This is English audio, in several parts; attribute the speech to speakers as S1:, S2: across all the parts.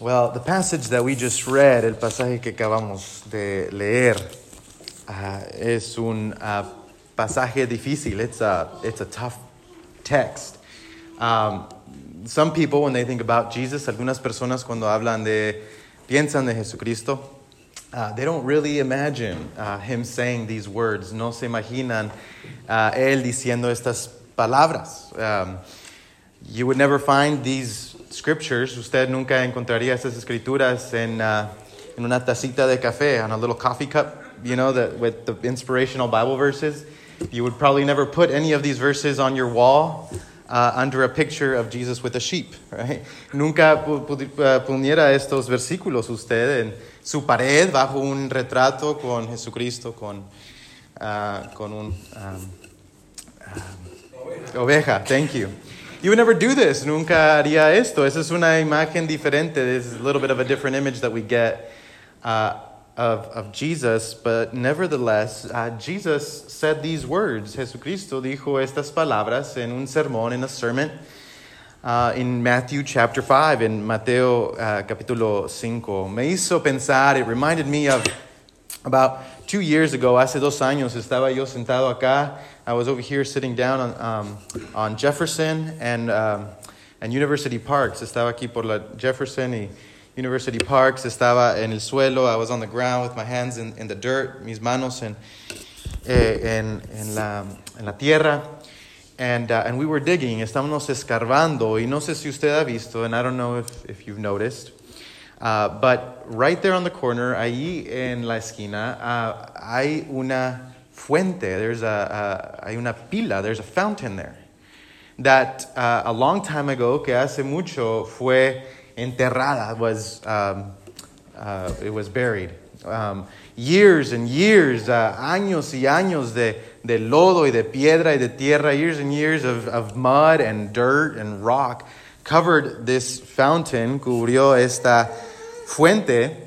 S1: Well, the passage that we just read, el pasaje que acabamos de leer, uh, es un uh, pasaje difícil. It's a, it's a tough text. Um, some people, when they think about Jesus, algunas personas cuando hablan de, piensan de Jesucristo, uh, they don't really imagine uh, him saying these words. No se imaginan uh, él diciendo estas palabras. Um, you would never find these scriptures. Usted nunca encontraría esas escrituras en, uh, en una tacita de café, on a little coffee cup, you know, the, with the inspirational Bible verses. You would probably never put any of these verses on your wall uh, under a picture of Jesus with a sheep, right? Nunca uh, poniera estos versículos usted en su pared bajo un retrato con Jesucristo, con, uh, con un um, um, oveja. Thank you. You would never do this. Nunca haría esto. Esa es una imagen diferente. This is a little bit of a different image that we get uh, of, of Jesus, but nevertheless, uh, Jesus said these words. Jesucristo dijo estas palabras en un sermón, in a sermon, uh, in Matthew chapter 5, in Mateo uh, capítulo 5. Me hizo pensar, it reminded me of about two years ago, hace dos años, estaba yo sentado acá. I was over here sitting down on, um, on Jefferson and, um, and University Parks. Estaba aquí por la Jefferson y University Parks. Estaba en el suelo. I was on the ground with my hands in, in the dirt, mis manos en, eh, en, en, la, en la tierra. And, uh, and we were digging, estábamos escarbando. Y no sé si usted ha visto, and I don't know if, if you've noticed, uh, but right there on the corner, ahí en la esquina, uh, hay una fuente. There's a, a, hay una pila. There's a fountain there. That uh, a long time ago, que hace mucho, fue enterrada. Was um, uh, it was buried. Um, years and years, uh, años y años de, de lodo y de piedra y de tierra, years and years of, of mud and dirt and rock covered this fountain, cubrió esta fuente.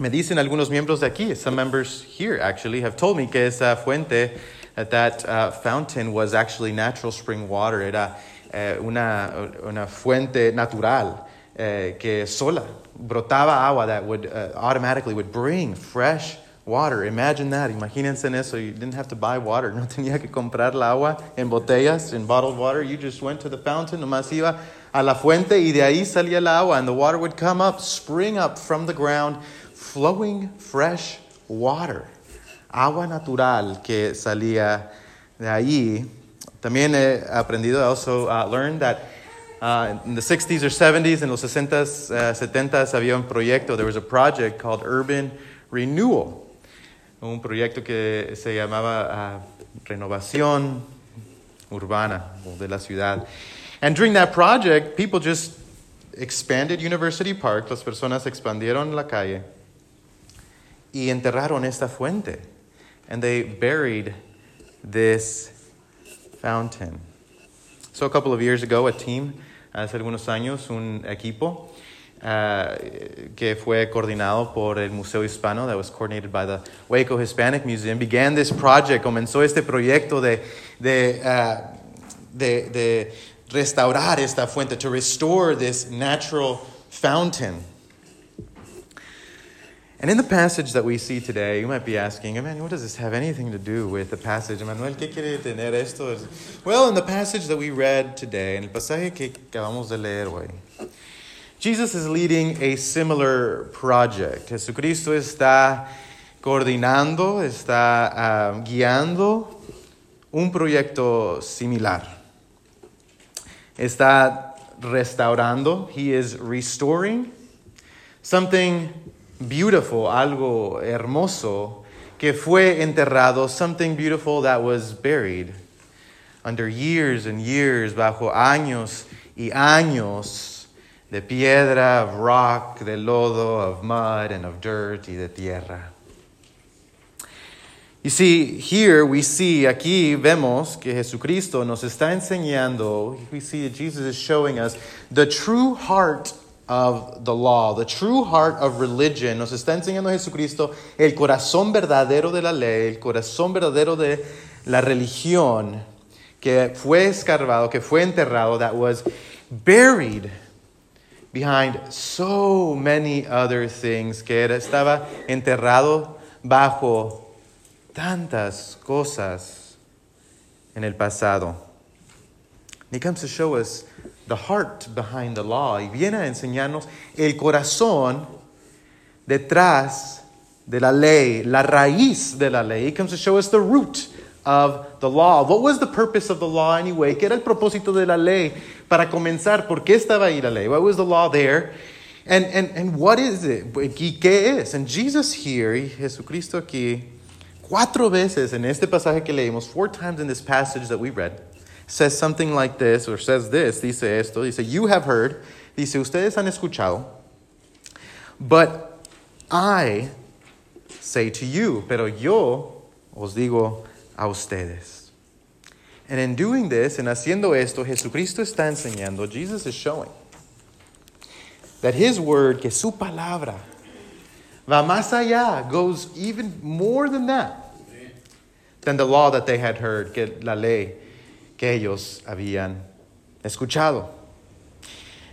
S1: Me dicen algunos miembros de aquí, some members here actually have told me que esa fuente, that that uh, fountain was actually natural spring water. Era eh, una, una fuente natural eh, que sola brotaba agua that would uh, automatically would bring fresh water. Imagine that. Imagínense en eso. You didn't have to buy water. No tenía que comprar la agua en botellas, in bottled water. You just went to the fountain, nomás iba a la fuente y de ahí salía el agua, and the water would come up, spring up from the ground, flowing fresh water. Agua natural que salía de ahí. También he aprendido, also uh, learned that uh, in the 60s or 70s, in los 60s, uh, 70s, había un proyecto, there was a project called Urban Renewal. Un proyecto que se llamaba uh, Renovación Urbana o de la ciudad. And during that project, people just expanded University Park, las personas expandieron la calle y enterraron esta fuente. And they buried this fountain. So a couple of years ago, a team, hace algunos años, un equipo uh, que fue coordinado por el Museo Hispano, that was coordinated by the Waco Hispanic Museum, began this project, comenzó este proyecto de, de, uh, de, de restaurar esta fuente, to restore this natural fountain. And in the passage that we see today, you might be asking, Emmanuel, what does this have anything to do with the passage? Emmanuel, ¿qué quiere tener esto? Well, in the passage that we read today, en el pasaje que acabamos de leer hoy, Jesus is leading a similar project. Jesucristo está coordinando, está uh, guiando un proyecto similar. Está restaurando, he is restoring something beautiful, algo hermoso que fue enterrado, something beautiful that was buried under years and years, bajo años y años de piedra, of rock, de lodo, of mud, and of dirt y de tierra. You see, here we see, aquí vemos que Jesucristo nos está enseñando, we see that Jesus is showing us the true heart of the law, the true heart of religion. Nos está enseñando Jesucristo el corazón verdadero de la ley, el corazón verdadero de la religión que fue escarbado, que fue enterrado, that was buried behind so many other things, que era, estaba enterrado bajo tantas cosas en el pasado. He comes to show us the heart behind the law y viene a enseñarnos el corazón detrás de la ley, la raíz de la ley. He comes to show us the root of the law. What was the purpose of the law anyway? ¿Qué era el propósito de la ley? Para comenzar, ¿por qué estaba ahí la ley? Why was the law there? And, and, and what is it? ¿Y qué es? And Jesus here, Jesucristo aquí, cuatro veces en este pasaje que leímos, four times in this passage that we read, says something like this, or says this, dice esto, dice, you have heard, dice, ustedes han escuchado, but I say to you, pero yo os digo a ustedes. And in doing this, en haciendo esto, Jesucristo está enseñando, Jesus is showing that his word, que su palabra, va más allá, goes even more than that, than the law that they had heard, que la ley que ellos habían escuchado.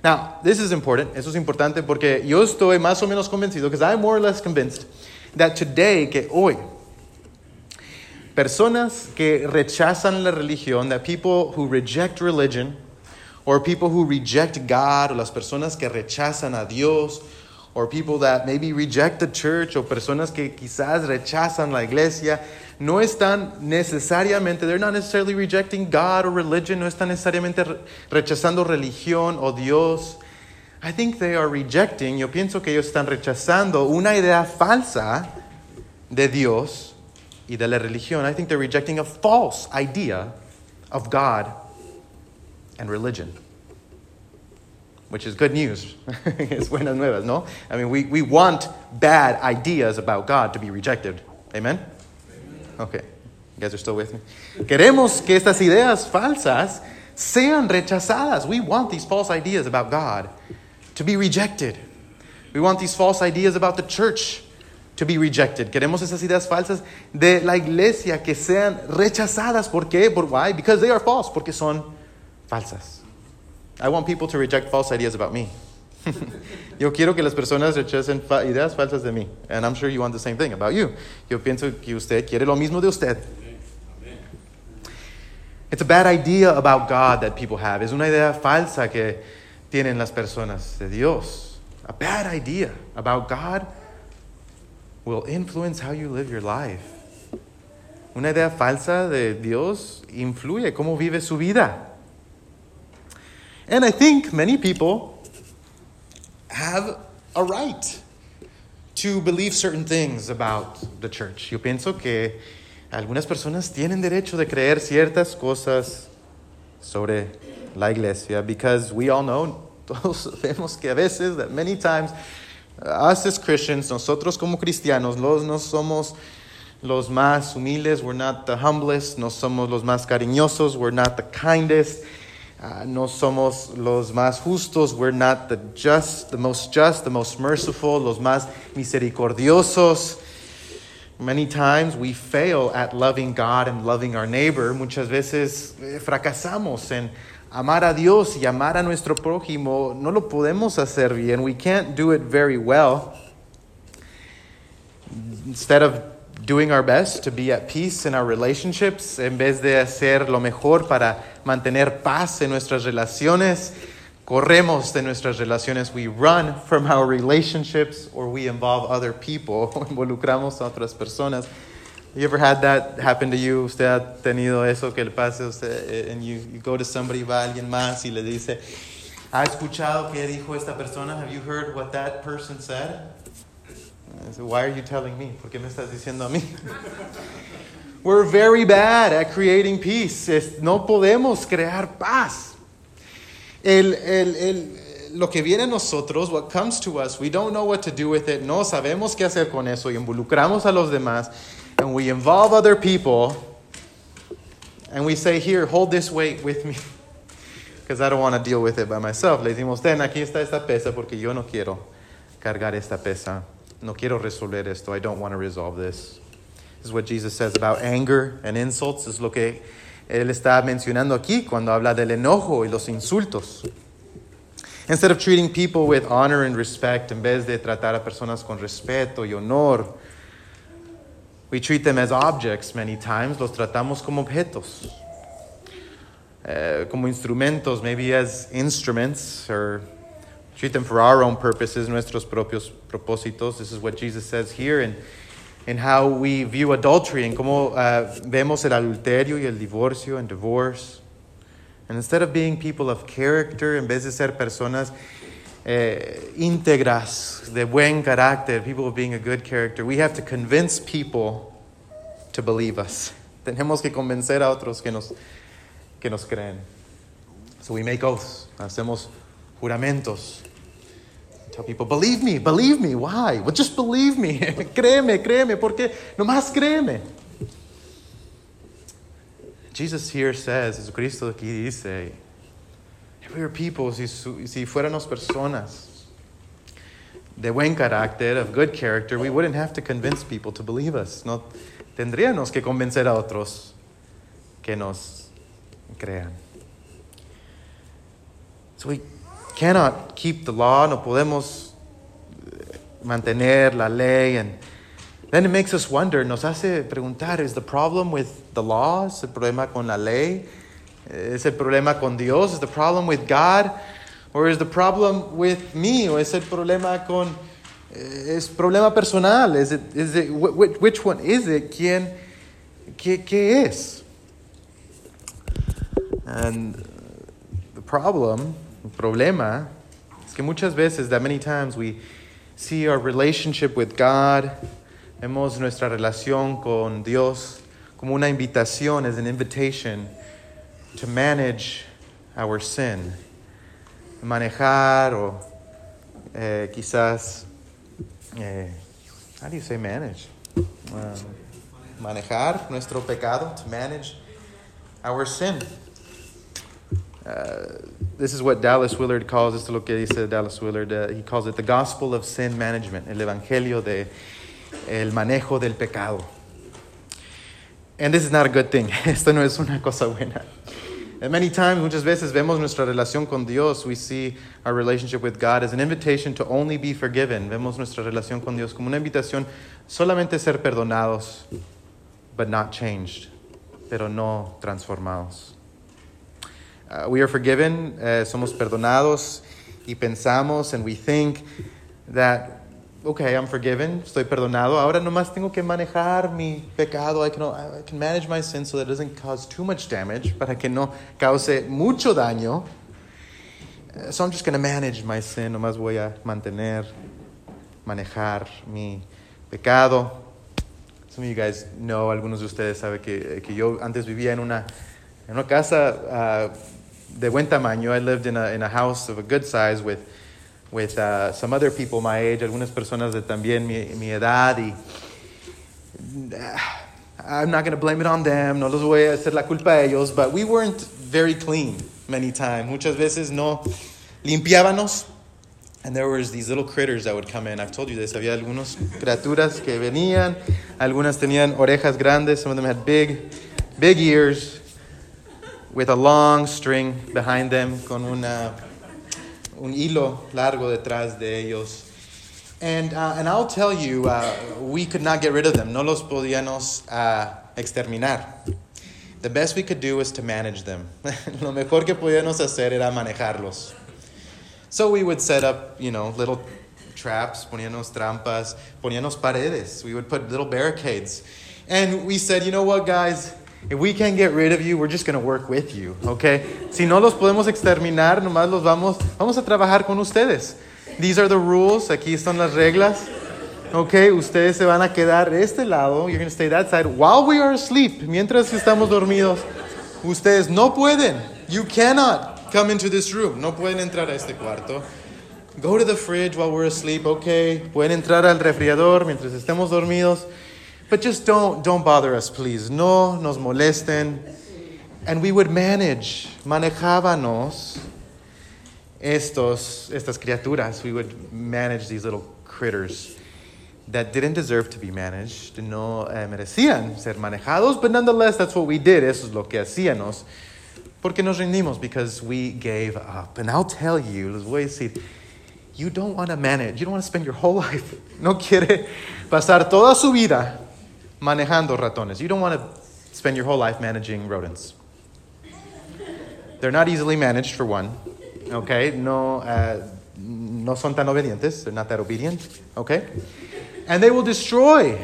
S1: Now, this is important. Eso es importante porque yo estoy más o menos convencido, because I'm more or less convinced, that today, que hoy, personas que rechazan la religión, that people who reject religion, or people who reject God, o las personas que rechazan a Dios, or people that maybe reject the church, o personas que quizás rechazan la iglesia, no están necesariamente, they're not necessarily rejecting God or religion, no están necesariamente rechazando religión o Dios. I think they are rejecting, yo pienso que ellos están rechazando una idea falsa de Dios y de la religión. I think they're rejecting a false idea of God and religion. Which is good news. it's buenas nuevas, ¿no? I mean, we, we want bad ideas about God to be rejected. Amen? Okay. You guys are still with me? Queremos que estas ideas falsas sean rechazadas. We want these false ideas about God to be rejected. We want these false ideas about the church to be rejected. Queremos esas ideas falsas de la iglesia que sean rechazadas. ¿Por qué? ¿Por why? Because they are false. Porque son falsas. I want people to reject false ideas about me. Yo quiero que las personas rechacen ideas falsas de mí. And I'm sure you want the same thing about you. Yo pienso que usted quiere lo mismo de usted. It's a bad idea about God that people have. Es una idea falsa que tienen las personas de Dios. A bad idea about God will influence how you live your life. Una idea falsa de Dios influye cómo vive su vida. And I think many people have a right to believe certain things about the church. Yo pienso que algunas personas tienen derecho de creer ciertas cosas sobre la iglesia because we all know, todos sabemos que a veces, that many times, us as Christians, nosotros como cristianos, los no somos los más humildes, we're not the humblest, no somos los más cariñosos, we're not the kindest. Uh, no somos los más justos. We're not the just, the most just, the most merciful, los más misericordiosos. Many times we fail at loving God and loving our neighbor. Muchas veces eh, fracasamos en amar a Dios y amar a nuestro prójimo. No lo podemos hacer bien. We can't do it very well. Instead of doing our best to be at peace in our relationships, en vez de hacer lo mejor para mantener paz en nuestras relaciones, corremos de nuestras relaciones, we run from our relationships or we involve other people, involucramos a otras personas. You ever had that happen to you? ¿Usted ha tenido eso que le pase a usted? Eh, and you, you go to somebody, va a alguien más y le dice, ¿ha escuchado qué dijo esta persona? Have you heard what that person said? Why are you telling me? ¿Por qué me estás diciendo a mí? We're very bad at creating peace. No podemos crear paz. El, el, el, lo que viene a nosotros, what comes to us, we don't know what to do with it. No sabemos qué hacer con eso y involucramos a los demás. And we involve other people. And we say, Here, hold this weight with me. Because I don't want to deal with it by myself. Le decimos, Ten, aquí está esta pesa porque yo no quiero cargar esta pesa. No quiero resolver esto. I don't want to resolve this. This is what Jesus says about anger and insults. Es lo que él está mencionando aquí cuando habla del enojo y los insultos. Instead of treating people with honor and respect, en vez de tratar a personas con respeto y honor, we treat them as objects many times, los tratamos como objetos, uh, como instrumentos, maybe as instruments, or treat them for our own purposes, nuestros propios propósitos. This is what Jesus says here, and, and how we view adultery, and cómo uh, vemos el adulterio y el divorcio and divorce. And instead of being people of character, en vez de ser personas eh, íntegras, de buen carácter, people of being a good character, we have to convince people to believe us. Tenemos que convencer a otros que nos, que nos creen. So we make oaths, hacemos juramentos. Tell people, believe me, believe me. Why? Well, just believe me. créeme, créeme, porque nomás créeme. Jesus here says, Jesucristo aquí dice, if we were people, si, si fuéramos personas de buen carácter, of good character, we wouldn't have to convince people to believe us. No tendríamos que convencer a otros que nos crean. So we cannot keep the law, no podemos eh, mantener la ley and then it makes us wonder, nos hace preguntar, is the problem with the law? ¿Es el problema con la ley? Eh, ¿Es el problema con Dios? ¿Is the problem with God? Or is the problem with me? ¿O es el problema con... Eh, ¿Es problema personal? Is it, is it, which one is it? ¿Quién, qué, qué es? And the problem, problema, es que muchas veces, that many times we see our relationship with God Vemos nuestra relación con Dios como una invitación, as an invitation to manage our sin. Manejar o eh, quizás, eh, how do you say manage? Um, manejar nuestro pecado, to manage our sin. Uh, this is what Dallas Willard calls, esto es lo que dice Dallas Willard, uh, he calls it the gospel of sin management, el evangelio de el manejo del pecado. And this is not a good thing. Esto no es una cosa buena. And many times, muchas veces vemos nuestra relación con Dios, we see our relationship with God as an invitation to only be forgiven. Vemos nuestra relación con Dios como una invitación solamente ser perdonados, but not changed, pero no transformados. Uh, we are forgiven, uh, somos perdonados y pensamos and we think that okay, I'm forgiven, estoy perdonado. Ahora nomás tengo que manejar mi pecado. I can, I can manage my sin so that it doesn't cause too much damage, para que no cause mucho daño. Uh, so I'm just going to manage my sin. Nomás voy a mantener, manejar mi pecado. Some of you guys know, algunos de ustedes saben que, que yo antes vivía en una, en una casa uh, de buen tamaño. I lived in a, in a house of a good size with with uh, some other people my age, algunas personas de también mi, mi edad y uh, I'm not going to blame it on them, no los voy a hacer la culpa a ellos, but we weren't very clean many times. Muchas veces no limpiábamos. And there was these little critters that would come in. I've told you this. Había algunas criaturas que venían. Algunas tenían orejas grandes. Some of them had big, big ears with a long string behind them con una un hilo largo detrás de ellos. And, uh, and I'll tell you, uh, we could not get rid of them. No los podíamos uh, exterminar. The best we could do was to manage them. Lo mejor que podíamos hacer era manejarlos. So we would set up, you know, little traps, poníamos trampas, poníamos paredes. We would put little barricades. And we said, you know what, guys? If we can't get rid of you, we're just going to work with you, okay? Si no los podemos exterminar, nomás los vamos, vamos a trabajar con ustedes. These are the rules, aquí están las reglas. Okay, ustedes se van a quedar este lado, you're going to stay that side while we are asleep, mientras estamos dormidos. Ustedes no pueden, you cannot come into this room, no pueden entrar a este cuarto. Go to the fridge while we're asleep, okay? Pueden entrar al refrigerador mientras estemos dormidos. But just don't, don't bother us, please. No nos molesten. And we would manage, manejábamos estos, estas criaturas. We would manage these little critters that didn't deserve to be managed, no eh, merecían ser manejados, but nonetheless, that's what we did. Eso es lo que hacíamos. Porque nos rendimos because we gave up. And I'll tell you, les voy a decir, you don't want to manage, you don't want to spend your whole life. No quiere pasar toda su vida manejando ratones. You don't want to spend your whole life managing rodents. They're not easily managed, for one. Okay? No, uh, no son tan obedientes. They're not that obedient. Okay? And they will destroy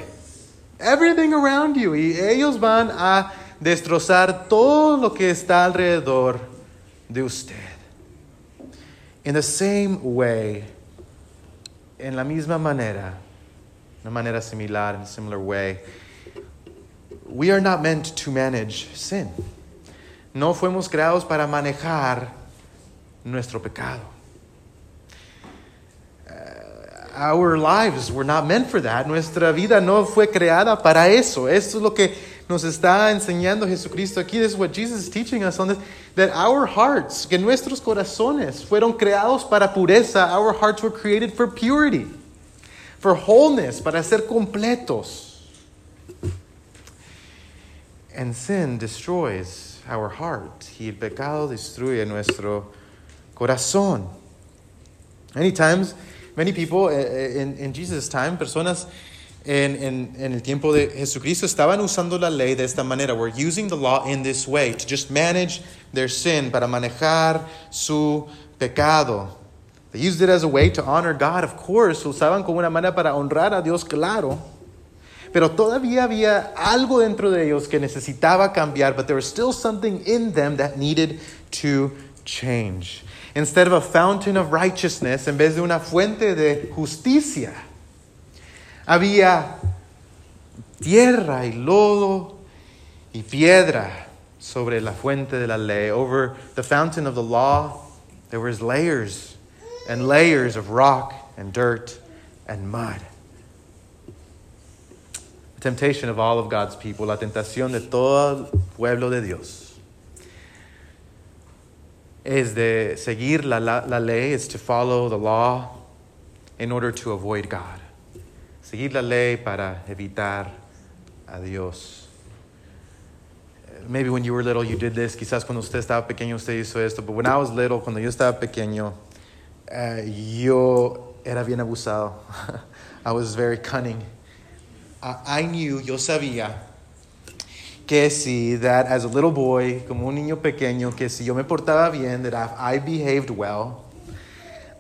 S1: everything around you. Y ellos van a destrozar todo lo que está alrededor de usted. In the same way, en la misma manera, una manera similar, in a similar way, we are not meant to manage sin. No fuimos creados para manejar nuestro pecado. Uh, our lives were not meant for that. Nuestra vida no fue creada para eso. Esto es lo que nos está enseñando Jesucristo aquí. This is what Jesus is teaching us on this. That our hearts, que nuestros corazones fueron creados para pureza. Our hearts were created for purity, for wholeness, para ser completos. And sin destroys our heart. Y el pecado destruye nuestro corazón. Many times, many people eh, eh, in, in Jesus' time, personas en, en, en, el tiempo de Jesucristo estaban usando la ley de esta manera. We're using the law in this way to just manage their sin, para manejar su pecado. They used it as a way to honor God, of course. Usaban como una manera para honrar a Dios, claro. Pero todavía había algo dentro de ellos que necesitaba cambiar, but there was still something in them that needed to change. Instead of a fountain of righteousness, en vez de una fuente de justicia, había tierra y lodo y piedra sobre la fuente de la ley. Over the fountain of the law, there was layers and layers of rock and dirt and mud. Temptation of all of God's people, la tentación de todo el pueblo de Dios, es de seguir la, la, la ley, is to follow the law in order to avoid God. Seguir la ley para evitar a Dios. Maybe when you were little you did this, quizás cuando usted estaba pequeño usted hizo esto, but when I was little, cuando yo estaba pequeño, uh, yo era bien abusado. I was very cunning. I knew, yo sabía que si that as a little boy, como un niño pequeño, que si yo me portaba bien, that if I behaved well,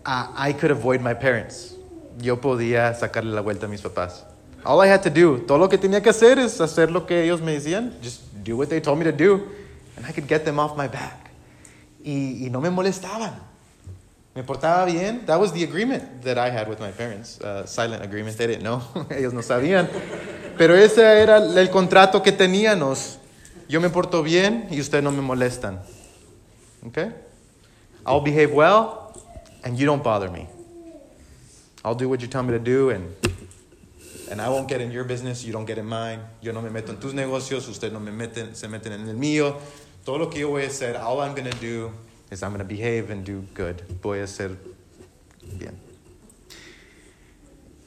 S1: uh, I could avoid my parents. Yo podía sacarle la vuelta a mis papás. All I had to do, todo lo que tenía que hacer es hacer lo que ellos me decían, just do what they told me to do, and I could get them off my back. Y, y no me molestaban. Me portaba bien. That was the agreement that I had with my parents. Uh, silent agreement. They didn't know. Ellos no sabían. Pero ese era el contrato que teníamos. Yo me porto bien y ustedes no me molestan. Okay? I'll behave well and you don't bother me. I'll do what you tell me to do and and I won't get in your business, you don't get in mine. Yo no me meto en tus negocios, ustedes no me meten, se meten en el mío. Todo lo que yo voy a hacer, all I'm going to do is I'm going to behave and do good. Voy a ser bien.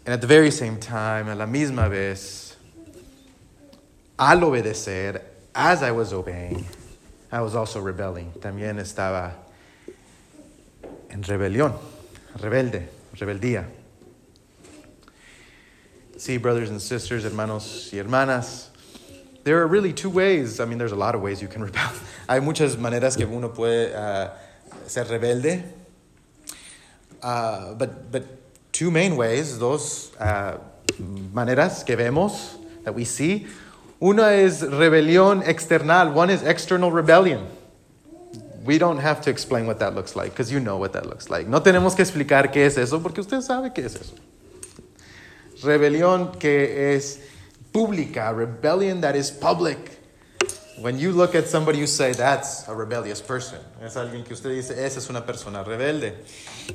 S1: And at the very same time, a la misma vez, al obedecer, as I was obeying, I was also rebelling. También estaba en rebelión, rebelde, rebeldía. See, brothers and sisters, hermanos y hermanas, there are really two ways. I mean, there's a lot of ways you can rebel. Hay muchas maneras que uno puede uh, ser rebelde. Uh, but, but two main ways, dos uh, maneras que vemos, that we see. Una es rebelión external. One is external rebellion. We don't have to explain what that looks like, because you know what that looks like. No tenemos que explicar qué es eso, porque usted sabe qué es eso. Rebelión que es pública, rebellion that is public. When you look at somebody, you say, that's a rebellious person. Es alguien que usted dice, esa es una persona rebelde.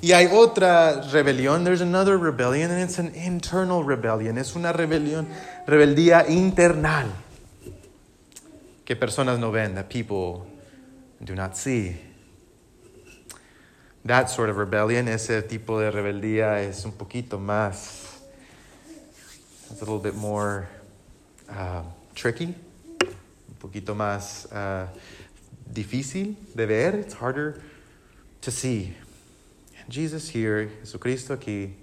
S1: Y hay otra rebelión, there's another rebellion, and it's an internal rebellion. Es una rebelión, rebeldía internal. Que personas no ven, that people do not see. That sort of rebellion, ese tipo de rebeldía es un poquito más, it's a little bit more uh, tricky, un poquito más uh, difícil de ver. It's harder to see. And Jesus here, Jesucristo aquí,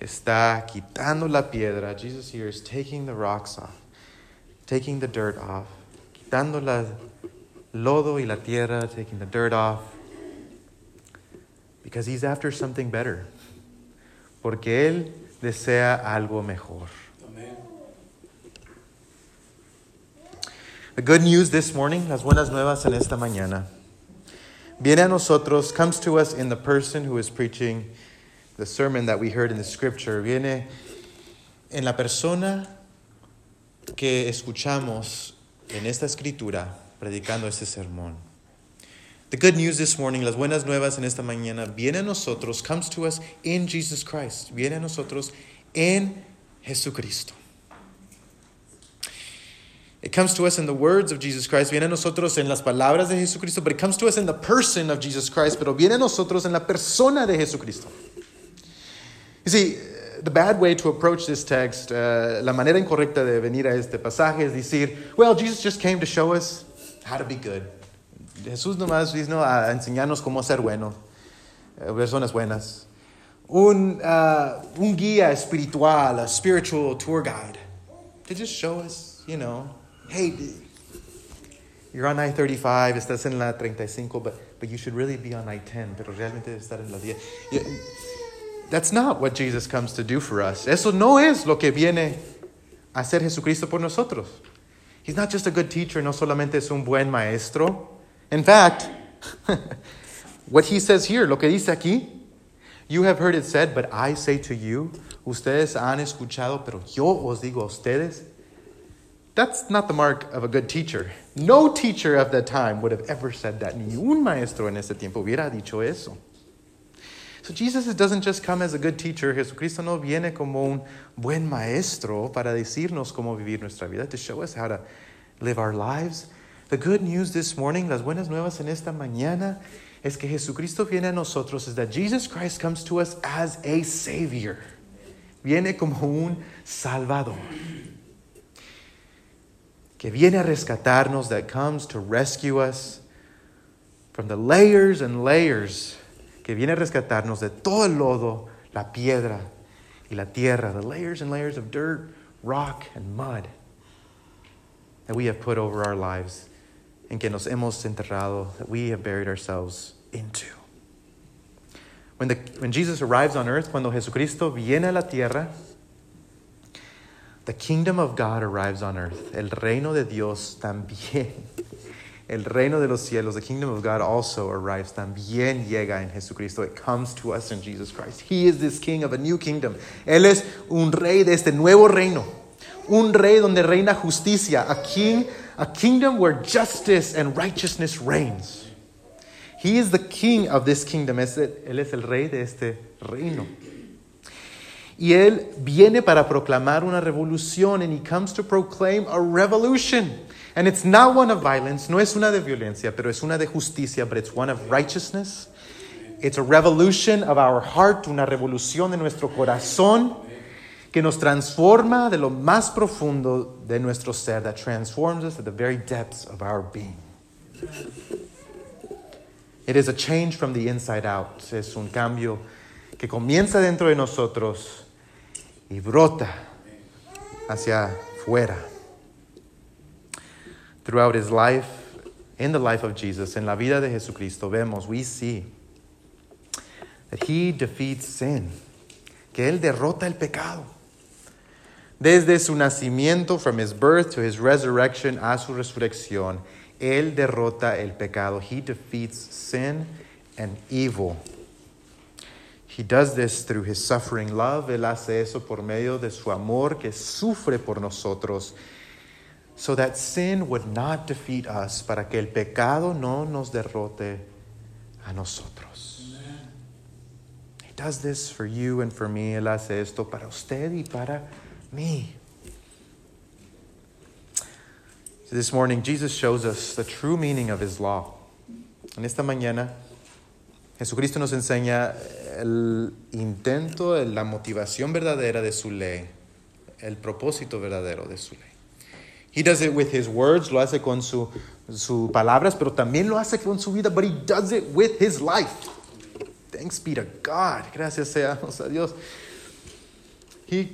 S1: está quitando la piedra. Jesus here is taking the rocks off, taking the dirt off, quitando la lodo y la tierra, taking the dirt off, because he's after something better. Porque él desea algo mejor. The good news this morning, las buenas nuevas en esta mañana, viene a nosotros, comes to us in the person who is preaching the sermon that we heard in the scripture. Viene en la persona que escuchamos en esta escritura predicando este sermón. The good news this morning, las buenas nuevas en esta mañana, viene a nosotros, comes to us in Jesus Christ. Viene a nosotros en Jesucristo. Comes to us in the words of Jesus Christ, viene a nosotros en las palabras de Jesucristo, but it comes to us in the person of Jesus Christ, pero viene a nosotros en la persona de Jesucristo. You see, the bad way to approach this text, uh, la manera incorrecta de venir a este pasaje es decir, well, Jesus just came to show us how to be good. Jesús nomás vino a enseñarnos cómo ser bueno, uh, personas buenas. Un, uh, un guía espiritual, a spiritual tour guide, to just show us, you know, hey, you're on I-35, estás en la 35, but, but you should really be on I-10, pero realmente estar en la 10. That's not what Jesus comes to do for us. Eso no es lo que viene a hacer Jesucristo por nosotros. He's not just a good teacher, no solamente es un buen maestro. In fact, what he says here, lo que dice aquí, you have heard it said, but I say to you, ustedes han escuchado, pero yo os digo a ustedes, that's not the mark of a good teacher. No teacher of that time would have ever said that. Ni un maestro en ese tiempo hubiera dicho eso. So Jesus doesn't just come as a good teacher. Jesucristo no viene como un buen maestro para decirnos cómo vivir nuestra vida, to show us how to live our lives. The good news this morning, las buenas nuevas en esta mañana, es que Jesucristo viene a nosotros, is that Jesus Christ comes to us as a Savior. Viene como un Salvador. Que viene a rescatarnos, that comes to rescue us from the layers and layers que viene a rescatarnos de todo el lodo, la piedra y la tierra, the layers and layers of dirt, rock, and mud that we have put over our lives, en que nos hemos enterrado, that we have buried ourselves into. When, the, when Jesus arrives on earth, cuando Jesucristo viene a la tierra, the kingdom of God arrives on earth. El reino de Dios también El reino de los cielos, the kingdom of God also arrives, también llega en Jesucristo. It comes to us in Jesus Christ. He is this king of a new kingdom. Él es un rey de este nuevo reino. Un rey donde reina justicia. A king, a kingdom where justice and righteousness reigns. He is the king of this kingdom. Es el, Él es el rey de este reino. Y él viene para proclamar una revolución, and he comes to proclaim a revolution. And it's not one of violence, no es una de violencia, pero es una de justicia, but it's one of righteousness. It's a revolution of our heart, una revolución de nuestro corazón que nos transforma de lo más profundo de nuestro ser, that transforms us at the very depths of our being. It is a change from the inside out. Es un cambio que comienza dentro de nosotros y brota hacia fuera. Throughout his life, in the life of Jesus, en la vida de Jesucristo, vemos, we see that he defeats sin, que él derrota el pecado. Desde su nacimiento, from his birth to his resurrection, a su resurrección, él derrota el pecado. He defeats sin and evil. He does this through his suffering love. Él hace eso por medio de su amor que sufre por nosotros so that sin would not defeat us, para que el pecado no nos derrote a nosotros. Amen. He does this for you and for me. Él hace esto para usted y para mí. So this morning, Jesus shows us the true meaning of his law. En esta mañana, Jesucristo nos enseña el intento, la motivación verdadera de su ley, el propósito verdadero de su ley. He does it with his words, lo hace con sus su palabras, pero también lo hace con su vida, but he does it with his life. Thanks be to God. Gracias seamos a Dios. He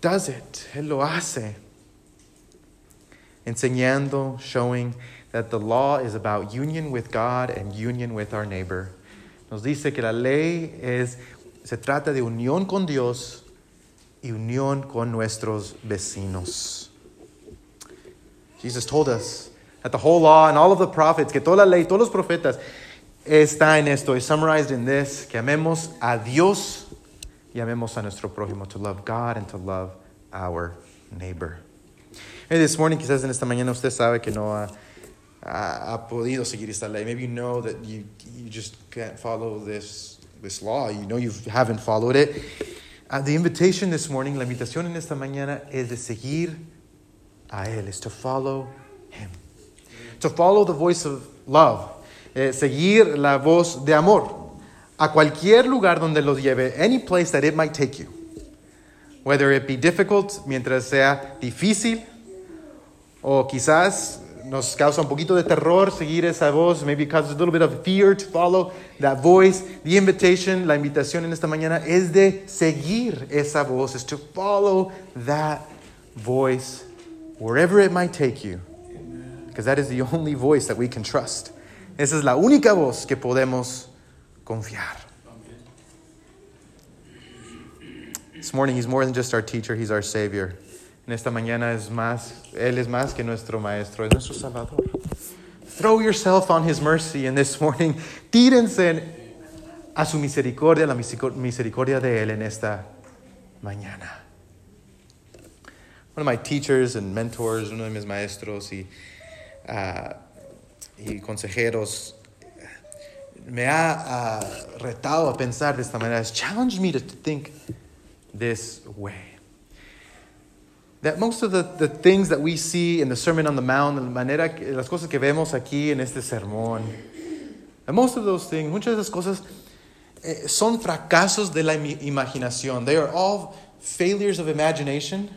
S1: does it. Él lo hace. Enseñando, showing that the law is about union with God and union with our neighbor. Nos dice que la ley es, se trata de unión con Dios y unión con nuestros vecinos. Jesus told us that the whole law and all of the prophets, que toda la ley, todos los profetas, está en esto, is summarized in this, que amemos a Dios y amemos a nuestro prójimo, to love God and to love our neighbor. Maybe this morning, quizás en esta mañana usted sabe que no ha, ha, podido seguir esta ley. Maybe you know that you, you just can't follow this, this law. You know you haven't followed it. Uh, the invitation this morning, la invitación en esta mañana es de seguir a Él, is to follow Him. To follow the voice of love. Eh, seguir la voz de amor. A cualquier lugar donde los lleve, any place that it might take you. Whether it be difficult, mientras sea difícil, o quizás nos causa un poquito de terror seguir esa voz, maybe causes a little bit of fear to follow that voice. The invitation, la invitación en esta mañana es de seguir esa voz, is to follow that voice wherever it might take you. Because that is the only voice that we can trust. Esa es la única voz que podemos confiar. This morning, he's more than just our teacher, he's our savior. En esta mañana es más, él es más que nuestro maestro, es nuestro salvador. Throw yourself on his mercy in this morning. Tírense a su misericordia, la misericordia de él en esta mañana. One of my teachers and mentors, uno de mis maestros y, uh, y consejeros, me ha uh, retado a pensar de esta manera, has challenged me to think this way. That most of the, the things that we see in the Sermon on the Mount, la manera, las cosas que vemos aquí en este sermón, and most of those things, muchas de esas cosas eh, son fracasos de la imaginación. They are all failures of imagination.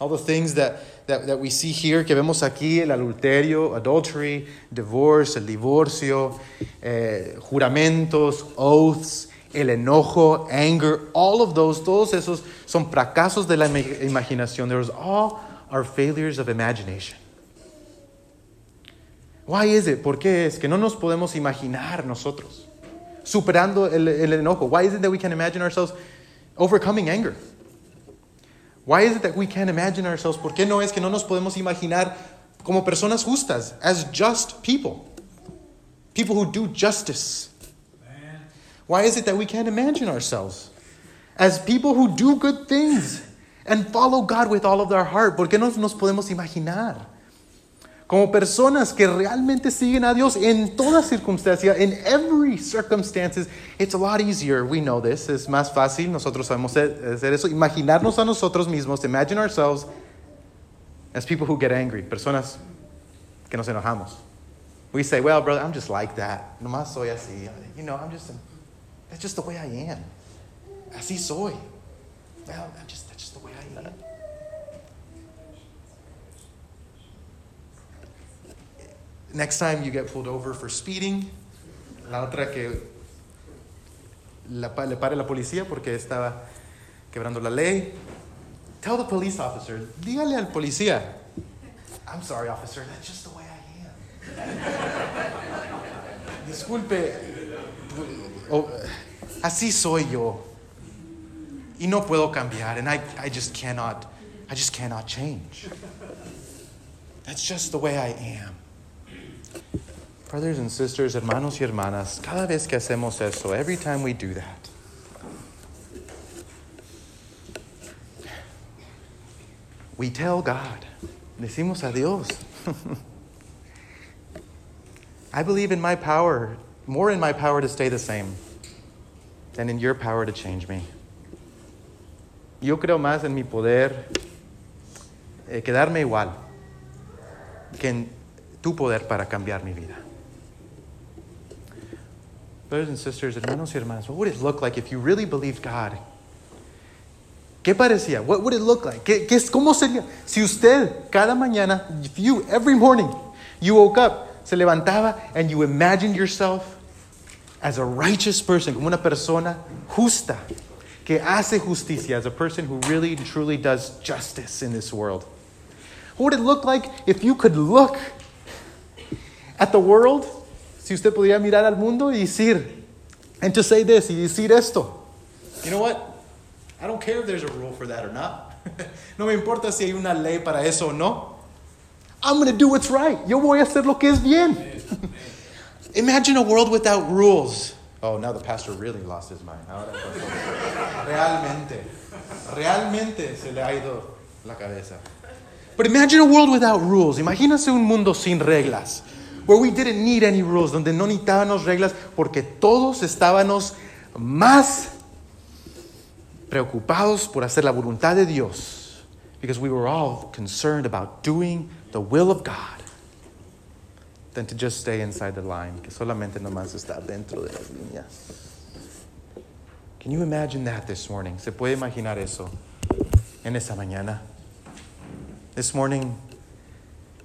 S1: All the things that, that, that we see here, que vemos aquí, el adulterio, adultery, divorce, el divorcio, eh, juramentos, oaths, el enojo, anger, all of those, todos esos son fracasos de la imaginación. Those all are failures of imagination. Why is it? ¿Por qué es que no nos podemos imaginar nosotros superando el, el enojo? Why is it that we can imagine ourselves overcoming anger? Why is it that we can't imagine ourselves? ¿Por qué no es que no nos podemos imaginar como personas justas, as just people? People who do justice. Why is it that we can't imagine ourselves as people who do good things and follow God with all of their heart? ¿Por qué no nos podemos imaginar? como personas que realmente siguen a Dios en toda circunstancia, in every circumstances, it's a lot easier. We know this. Es más fácil. Nosotros sabemos hacer eso. Imaginarnos a nosotros mismos, imagine ourselves as people who get angry, personas que nos enojamos. We say, well, brother, I'm just like that. Nomás soy así. You know, I'm just, that's just the way I am. Así soy. Well, I'm just, that's just the way I am. Next time you get pulled over for speeding, la otra que la, le pare la policía porque estaba quebrando la ley. Tell the police officer, dígale al policía, I'm sorry, officer, that's just the way I am. Disculpe, oh, así soy yo. Y no puedo cambiar, and I, I just cannot, I just cannot change. That's just the way I am. Brothers and sisters, hermanos y hermanas, cada vez que hacemos eso, every time we do that, we tell God, decimos a Dios, I believe in my power, more in my power to stay the same than in your power to change me. Yo creo más en mi poder eh, quedarme igual que en tu poder para cambiar mi vida. Brothers and sisters, hermanos y hermanas, what would it look like if you really believed God ¿Qué parecía? What would it look like? ¿Qué, qué, ¿Cómo sería? Si usted cada mañana, if you, every morning, you woke up, se levantaba, and you imagined yourself as a righteous person, como una persona justa, que hace justicia, as a person who really and truly does justice in this world. What would it look like if you could look at the world? Si usted pudiera mirar al mundo y decir, and to say this, y decir esto. You know what? I don't care if there's a rule for that or not. no me importa si hay una ley para eso o no. I'm going to do what's right. Yo voy a hacer lo que es bien. Imagine a world without rules. Oh, now the pastor really lost his mind. Realmente. Realmente se le ha ido la cabeza. But imagine a world without rules. Imagínese un mundo sin reglas. Where we didn't need any rules. Donde no necesitábamos reglas porque todos estábamos más preocupados por hacer la voluntad de Dios. Because we were all concerned about doing the will of God than to just stay inside the line, que solamente nomás está dentro de las líneas. Can you imagine that this morning? ¿Se puede imaginar eso en esta mañana? This morning,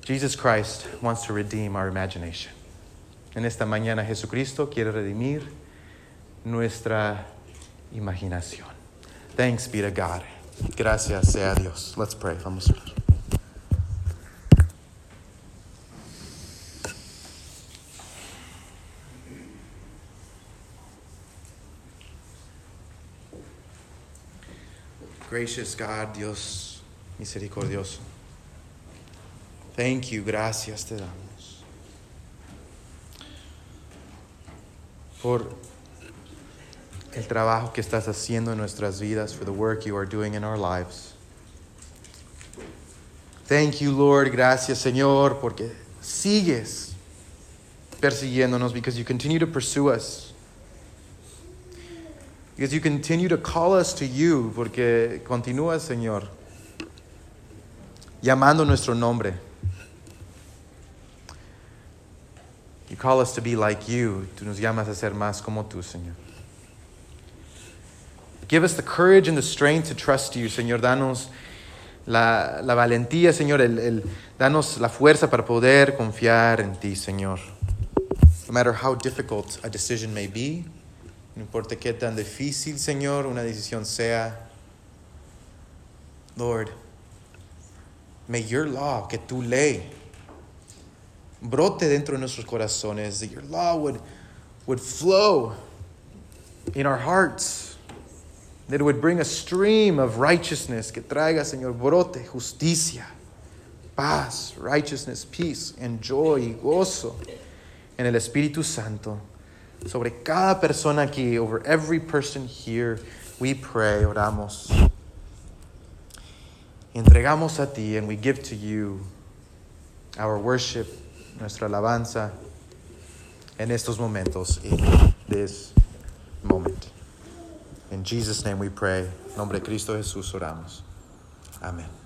S1: Jesus Christ wants to redeem our imagination. En esta mañana, Jesucristo quiere redimir nuestra imaginación. Thanks be to God. Gracias sea Dios. Let's pray. Vamos a orar. Gracious God, Dios misericordioso. Thank you, gracias te damos. Por el trabajo que estás haciendo en nuestras vidas, for the work you are doing in our lives. Thank you, Lord, gracias, Señor, porque sigues persiguiéndonos because you continue to pursue us. Because you continue to call us to you, porque continúas, Señor, llamando nuestro nombre. You call us to be like you. Tú nos llamas a ser más como tú, Señor. Give us the courage and the strength to trust you, Señor. Danos la, la valentía, Señor. El, el, danos la fuerza para poder confiar en ti, Señor. No matter how difficult a decision may be, no importa qué tan difícil, Señor, una decisión sea. Lord, may your law, que tu ley, brote dentro de nuestros corazones, that your law would, would flow in our hearts, that it would bring a stream of righteousness, que traiga, Señor, brote, justicia, paz, righteousness, peace, and joy y gozo en el Espíritu Santo. Sobre cada persona aquí, over every person here, we pray, oramos. Entregamos a ti and we give to you our worship, nuestra alabanza en estos momentos, in this moment. In Jesus' name we pray. En nombre de Cristo Jesús oramos. Amén.